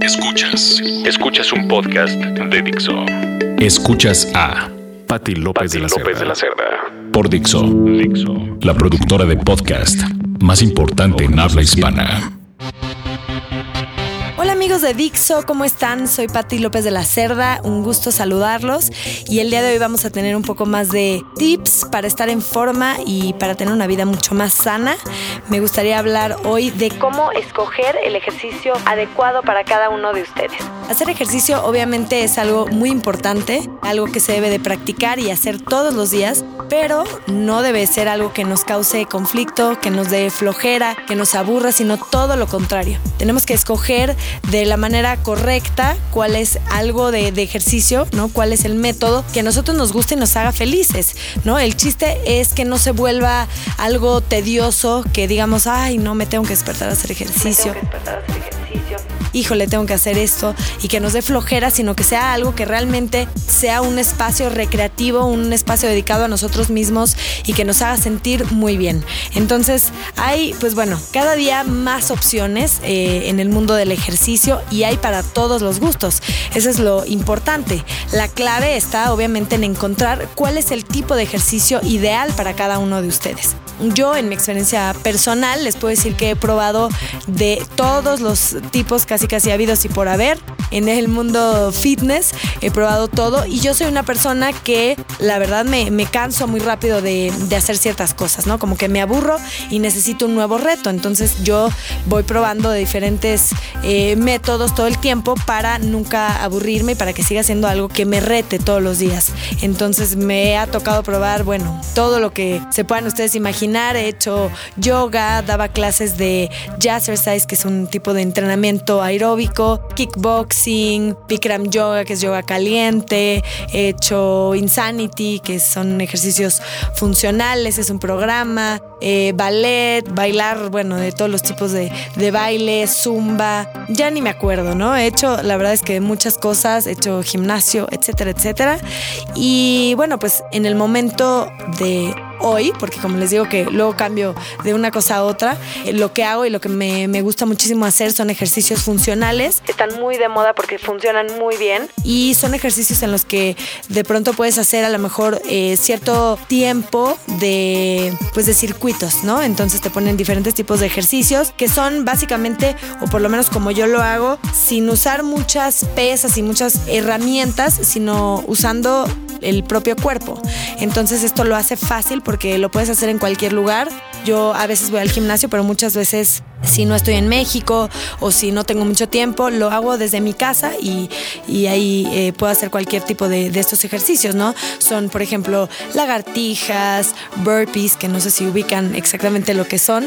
Escuchas. Escuchas un podcast de Dixo. Escuchas a Patti López, de, la López de la Cerda. Por Dixo. Dixo. La productora de podcast más importante en habla hispana. Amigos de Dixo, ¿cómo están? Soy Patti López de la Cerda, un gusto saludarlos y el día de hoy vamos a tener un poco más de tips para estar en forma y para tener una vida mucho más sana. Me gustaría hablar hoy de cómo escoger el ejercicio adecuado para cada uno de ustedes. Hacer ejercicio obviamente es algo muy importante, algo que se debe de practicar y hacer todos los días, pero no debe ser algo que nos cause conflicto, que nos dé flojera, que nos aburra, sino todo lo contrario. Tenemos que escoger de la manera correcta cuál es algo de, de, ejercicio, ¿no? Cuál es el método que a nosotros nos guste y nos haga felices, ¿no? El chiste es que no se vuelva algo tedioso, que digamos, ay, no, me tengo que despertar a hacer ejercicio. Me tengo que despertar a hacer ejercicio híjole, tengo que hacer esto y que nos dé flojera, sino que sea algo que realmente sea un espacio recreativo, un espacio dedicado a nosotros mismos y que nos haga sentir muy bien. Entonces, hay, pues bueno, cada día más opciones eh, en el mundo del ejercicio y hay para todos los gustos. Eso es lo importante. La clave está obviamente en encontrar cuál es el tipo de ejercicio ideal para cada uno de ustedes. Yo en mi experiencia personal les puedo decir que he probado de todos los tipos casi casi habidos y por haber en el mundo fitness. He probado todo y yo soy una persona que la verdad me, me canso muy rápido de, de, hacer ciertas cosas, ¿no? Como que me aburro y necesito un nuevo reto. Entonces yo voy probando de diferentes eh, métodos todo el tiempo para nunca aburrirme y para que siga siendo algo que me rete todos los días. Entonces me ha tocado probar, bueno, todo lo que se puedan ustedes imaginar. He hecho yoga, daba clases de jazzercise, que es un tipo de entrenamiento aeróbico, kickboxing, Bikram yoga, que es yoga caliente, he hecho insanity, que son ejercicios funcionales, es un programa, eh, ballet, bailar, bueno, de todos los tipos de, de baile, zumba, ya ni me acuerdo, ¿no? He hecho, la verdad es que muchas cosas, he hecho gimnasio, etcétera, etcétera. Y bueno, pues en el momento de hoy, porque como les digo que luego cambio de una cosa a otra, eh, lo que hago y lo que me, me, gusta muchísimo hacer son ejercicios funcionales. Están muy de moda porque funcionan muy bien y son ejercicios en los que de pronto puedes hacer a lo mejor eh, cierto tiempo de, pues de circuitos, ¿no? Entonces te ponen diferentes tipos de ejercicios que son básicamente, o por lo menos como yo lo hago, sin usar muchas pesas y muchas herramientas, sino usando el propio cuerpo. Entonces esto lo hace fácil porque lo puedes hacer en cualquier lugar. Yo a veces voy al gimnasio, pero muchas veces si no estoy en México o si no tengo mucho tiempo, lo hago desde mi casa y, ahí eh, puedo hacer cualquier tipo de, estos ejercicios, ¿no? Son, por ejemplo, lagartijas, burpees, que no sé si ubican exactamente lo que son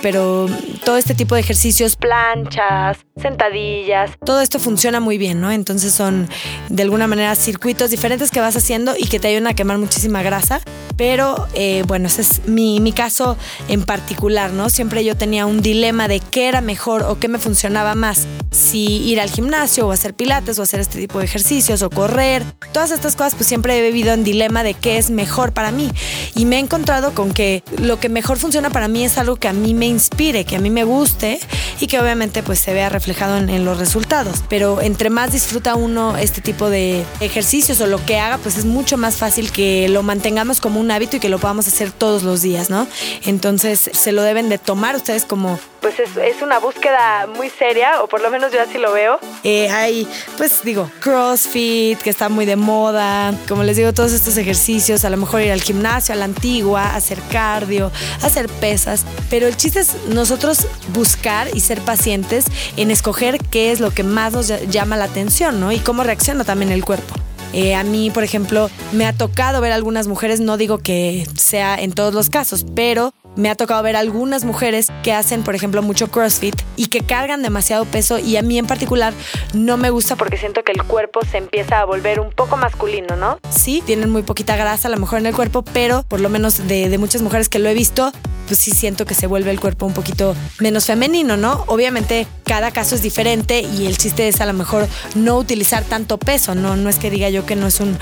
pero todo este tipo de ejercicios, planchas, sentadillas, todo esto funciona muy bien, ¿no? Entonces son de alguna manera circuitos diferentes que vas haciendo y que te ayudan a quemar muchísima grasa. Pero eh, bueno, ese es mi, mi, caso en particular, ¿no? Siempre yo tenía un dilema de qué era mejor o qué me funcionaba más. Si ir al gimnasio o hacer pilates o hacer este tipo de ejercicios o correr. Todas estas cosas pues siempre he vivido en dilema de qué es mejor para mí. Y me he encontrado con que lo que mejor funciona para mí es algo que a mí me inspire, que a mí me guste y que obviamente pues se vea reflejado en, en los resultados. Pero entre más disfruta uno este tipo de ejercicios o lo que haga, pues es mucho más fácil que lo mantengamos como un hábito y que lo podamos hacer todos los días, ¿no? Entonces se lo deben de tomar ustedes como pues es, es, una búsqueda muy seria, o por lo menos yo así lo veo. Eh, hay, pues digo, CrossFit, que está muy de moda, como les digo, todos estos ejercicios, a lo mejor ir al gimnasio, a la antigua, hacer cardio, hacer pesas, pero el chiste es nosotros buscar y ser pacientes en escoger qué es lo que más nos llama la atención, ¿no? Y cómo reacciona también el cuerpo. Eh, a mí, por ejemplo, me ha tocado ver algunas mujeres, no digo que sea en todos los casos, pero me ha tocado ver algunas mujeres que hacen, por ejemplo, mucho CrossFit y que cargan demasiado peso y a mí en particular no me gusta porque siento que el cuerpo se empieza a volver un poco masculino, ¿no? Sí, tienen muy poquita grasa a lo mejor en el cuerpo, pero por lo menos de, de muchas mujeres que lo he visto, pues sí siento que se vuelve el cuerpo un poquito menos femenino, ¿no? Obviamente cada caso es diferente y el chiste es a lo mejor no utilizar tanto peso, no, no es que diga yo que no es un,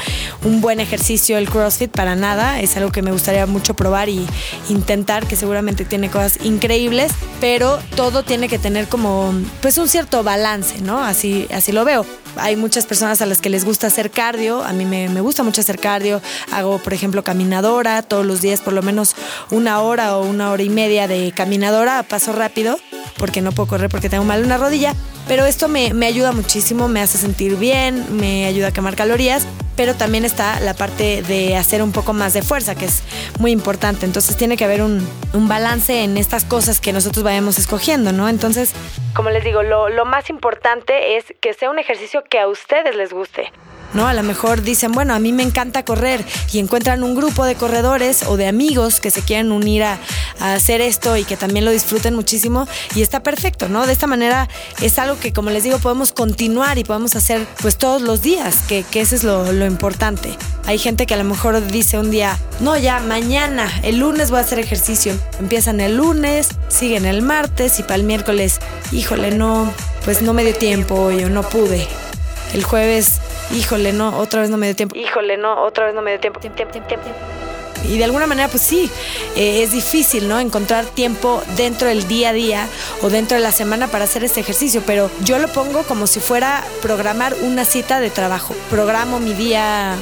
un buen ejercicio el CrossFit para nada, es algo que me gustaría mucho probar y intentar, que seguramente tiene cosas increíbles, pero todo tiene que tener como pues un cierto balance, ¿no? Así, así lo veo. Hay muchas personas a las que les gusta hacer cardio, a mí me, me gusta mucho hacer cardio, hago por ejemplo caminadora todos los días por lo menos una hora o una hora y media de caminadora a paso rápido, porque no puedo correr porque tengo mal una rodilla, pero esto me, me, ayuda muchísimo, me hace sentir bien, me ayuda a quemar calorías, pero también está la parte de hacer un poco más de fuerza, que es muy importante. Entonces tiene que haber un, un balance en estas cosas que nosotros vayamos escogiendo, ¿no? Entonces, como les digo, lo, lo más importante es que sea un ejercicio que a ustedes les guste. ¿no? A lo mejor dicen, bueno, a mí me encanta correr y encuentran un grupo de corredores o de amigos que se quieren unir a, hacer esto y que también lo disfruten muchísimo y está perfecto, ¿no? De esta manera es algo que, como les digo, podemos continuar y podemos hacer pues todos los días, que, que eso es lo, lo importante. Hay gente que a lo mejor dice un día, no, ya mañana, el lunes voy a hacer ejercicio. Empiezan el lunes, siguen el martes y para el miércoles, híjole, no, pues no me dio tiempo, yo no pude. El jueves híjole, no, otra vez no me dio tiempo, híjole, no, otra vez no me dio tiempo. tiempo, tiempo, tiempo. Y de alguna manera, pues sí, eh, es difícil, ¿no? Encontrar tiempo dentro del día a día o dentro de la semana para hacer este ejercicio, pero yo lo pongo como si fuera programar una cita de trabajo. Programo mi día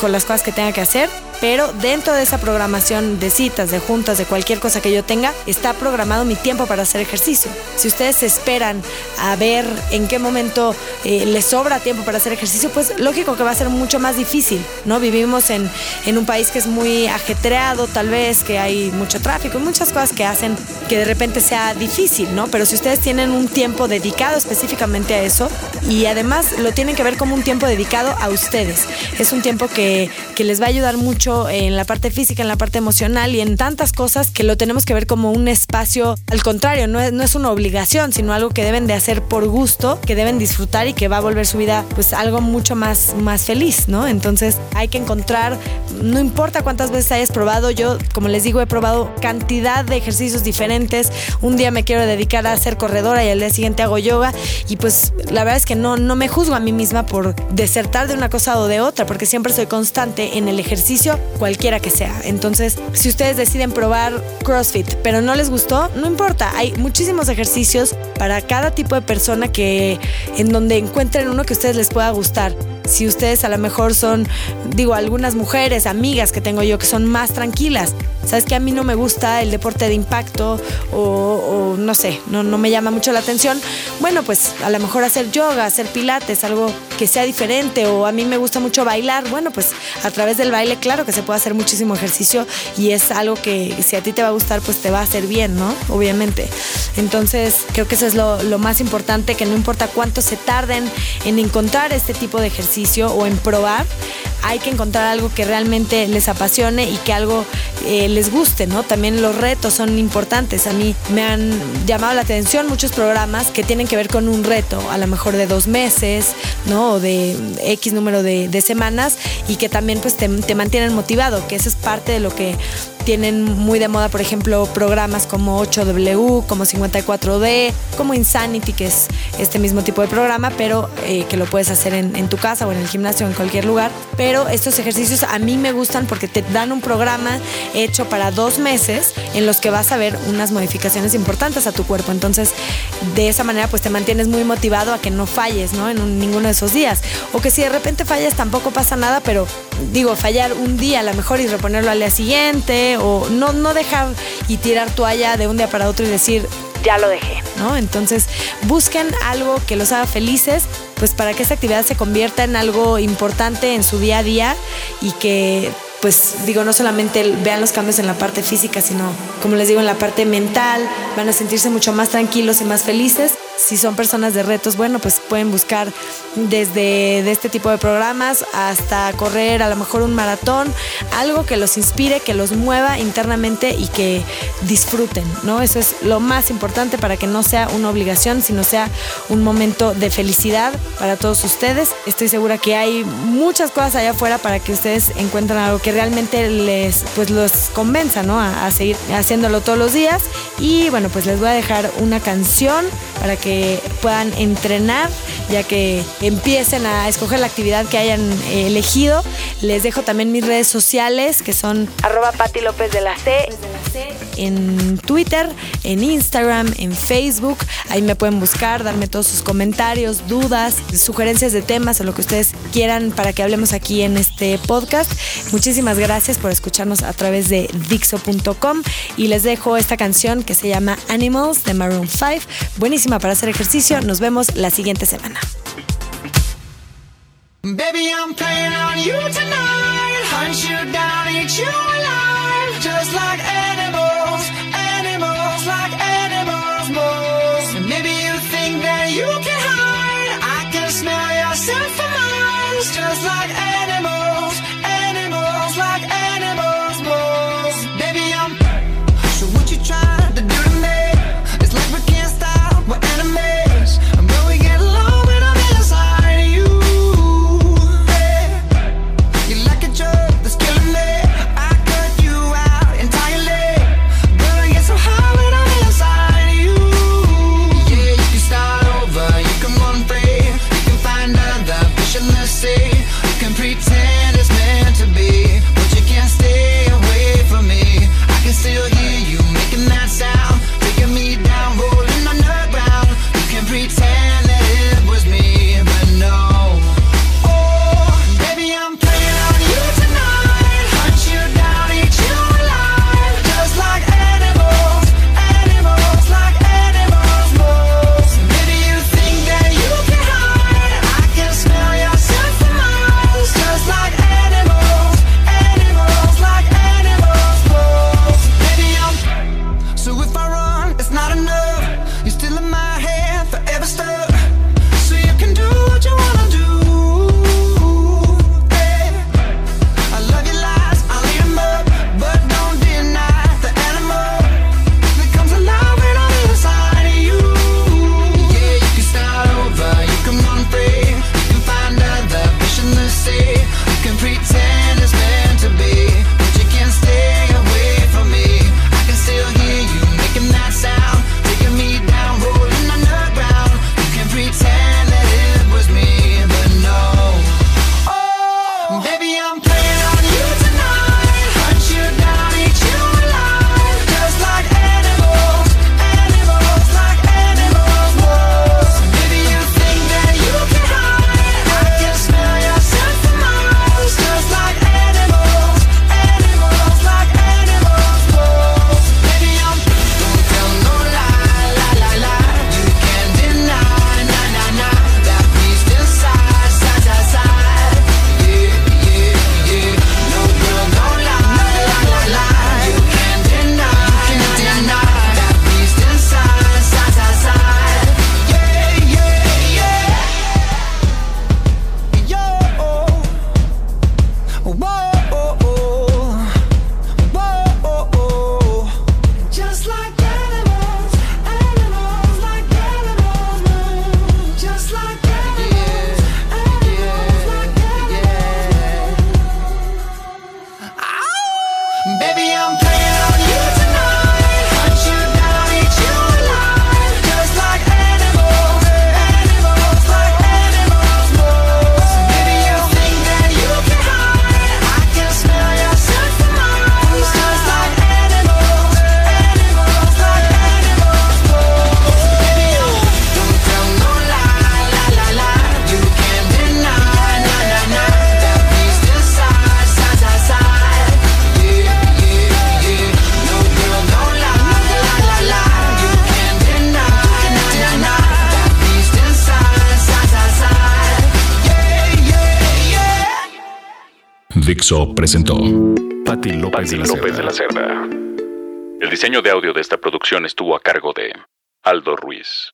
con las cosas que tenga que hacer pero dentro de esa programación de citas, de juntas, de cualquier cosa que yo tenga, está programado mi tiempo para hacer ejercicio. Si ustedes esperan a ver en qué momento eh, les sobra tiempo para hacer ejercicio, pues lógico que va a ser mucho más difícil, ¿no? Vivimos en, en un país que es muy ajetreado, tal vez, que hay mucho tráfico y muchas cosas que hacen que de repente sea difícil, ¿no? Pero si ustedes tienen un tiempo dedicado específicamente a eso y además lo tienen que ver como un tiempo dedicado a ustedes, es un tiempo que, que les va a ayudar mucho en la parte física, en la parte emocional y en tantas cosas que lo tenemos que ver como un espacio, al contrario, no es, no es una obligación, sino algo que deben de hacer por gusto, que deben disfrutar y que va a volver su vida pues algo mucho más, más feliz, ¿no? Entonces hay que encontrar, no importa cuántas veces hayas probado, yo como les digo he probado cantidad de ejercicios diferentes, un día me quiero dedicar a ser corredora y al día siguiente hago yoga y pues la verdad es que no, no me juzgo a mí misma por desertar de una cosa o de otra, porque siempre soy constante en el ejercicio cualquiera que sea. Entonces, si ustedes deciden probar CrossFit, pero no les gustó, no importa. Hay muchísimos ejercicios para cada tipo de persona que en donde encuentren uno que a ustedes les pueda gustar si ustedes a lo mejor son, digo, algunas mujeres, amigas que tengo yo que son más tranquilas. Sabes que a mí no me gusta el deporte de impacto o, no sé, no, me llama mucho la atención. Bueno, pues a lo mejor hacer yoga, hacer pilates, algo que sea diferente o a mí me gusta mucho bailar. Bueno, pues a través del baile, claro que se puede hacer muchísimo ejercicio y es algo que si a ti te va a gustar, pues te va a hacer bien, ¿no? Obviamente. Entonces, creo que eso es lo más importante, que no importa cuánto se tarden en encontrar este tipo de ejercicio o en probar, hay que encontrar algo que realmente les apasione y que algo eh, les guste, ¿no? También los retos son importantes. A mí me han llamado la atención muchos programas que tienen que ver con un reto, a lo mejor de dos meses, ¿no? O de X número de, semanas y que también pues te, te mantienen motivado, que eso es parte de lo que tienen muy de moda, por ejemplo, programas como 8W, como 54D, como Insanity, que es este mismo tipo de programa, pero eh, que lo puedes hacer en, tu casa o en el gimnasio o en cualquier lugar. Pero estos ejercicios a mí me gustan porque te dan un programa hecho para dos meses en los que vas a ver unas modificaciones importantes a tu cuerpo. Entonces, de esa manera, pues te mantienes muy motivado a que no falles, ¿no? En un, ninguno de esos días. O que si de repente fallas, tampoco pasa nada, pero digo, fallar un día a lo mejor y reponerlo al día siguiente o no, no dejar y tirar toalla de un día para otro y decir, ya lo dejé, ¿no? Entonces busquen algo que los haga felices, pues para que esta actividad se convierta en algo importante en su día a día y que pues digo, no solamente vean los cambios en la parte física, sino, como les digo, en la parte mental, van a sentirse mucho más tranquilos y más felices Si son personas de retos, bueno, pues pueden buscar desde de este tipo de programas hasta correr a lo mejor un maratón, algo que los inspire, que los mueva internamente y que disfruten, ¿no? Eso es lo más importante para que no sea una obligación, sino sea un momento de felicidad para todos ustedes. Estoy segura que hay muchas cosas allá afuera para que ustedes encuentren algo que realmente les pues los convenza, ¿no? A, a seguir haciéndolo todos los días. Y bueno, pues les voy a dejar una canción para que puedan entrenar, ya que empiecen a escoger la actividad que hayan eh, elegido. Les dejo también mis redes sociales, que son arroba Pati López de la C en Twitter, en Instagram, en Facebook. Ahí me pueden buscar, darme todos sus comentarios, dudas, sugerencias de temas o lo que ustedes quieran para que hablemos aquí en este podcast. Muchísimas gracias por escucharnos a través de Dixo.com y les dejo esta canción que se llama Animals de Maroon 5. Buenísima para hacer ejercicio. Nos vemos la siguiente semana. Baby, I'm playing on you tonight. Hunt you down, eat you alive. Just like animals, animals, like animals, moles. Maybe you think that you can hide. I can smell your scent from miles. Just like animals, Baby, I'm playing on you Presentó Pati López, de, la López de la. Cerda. El diseño de audio de esta producción estuvo a cargo de Aldo Ruiz.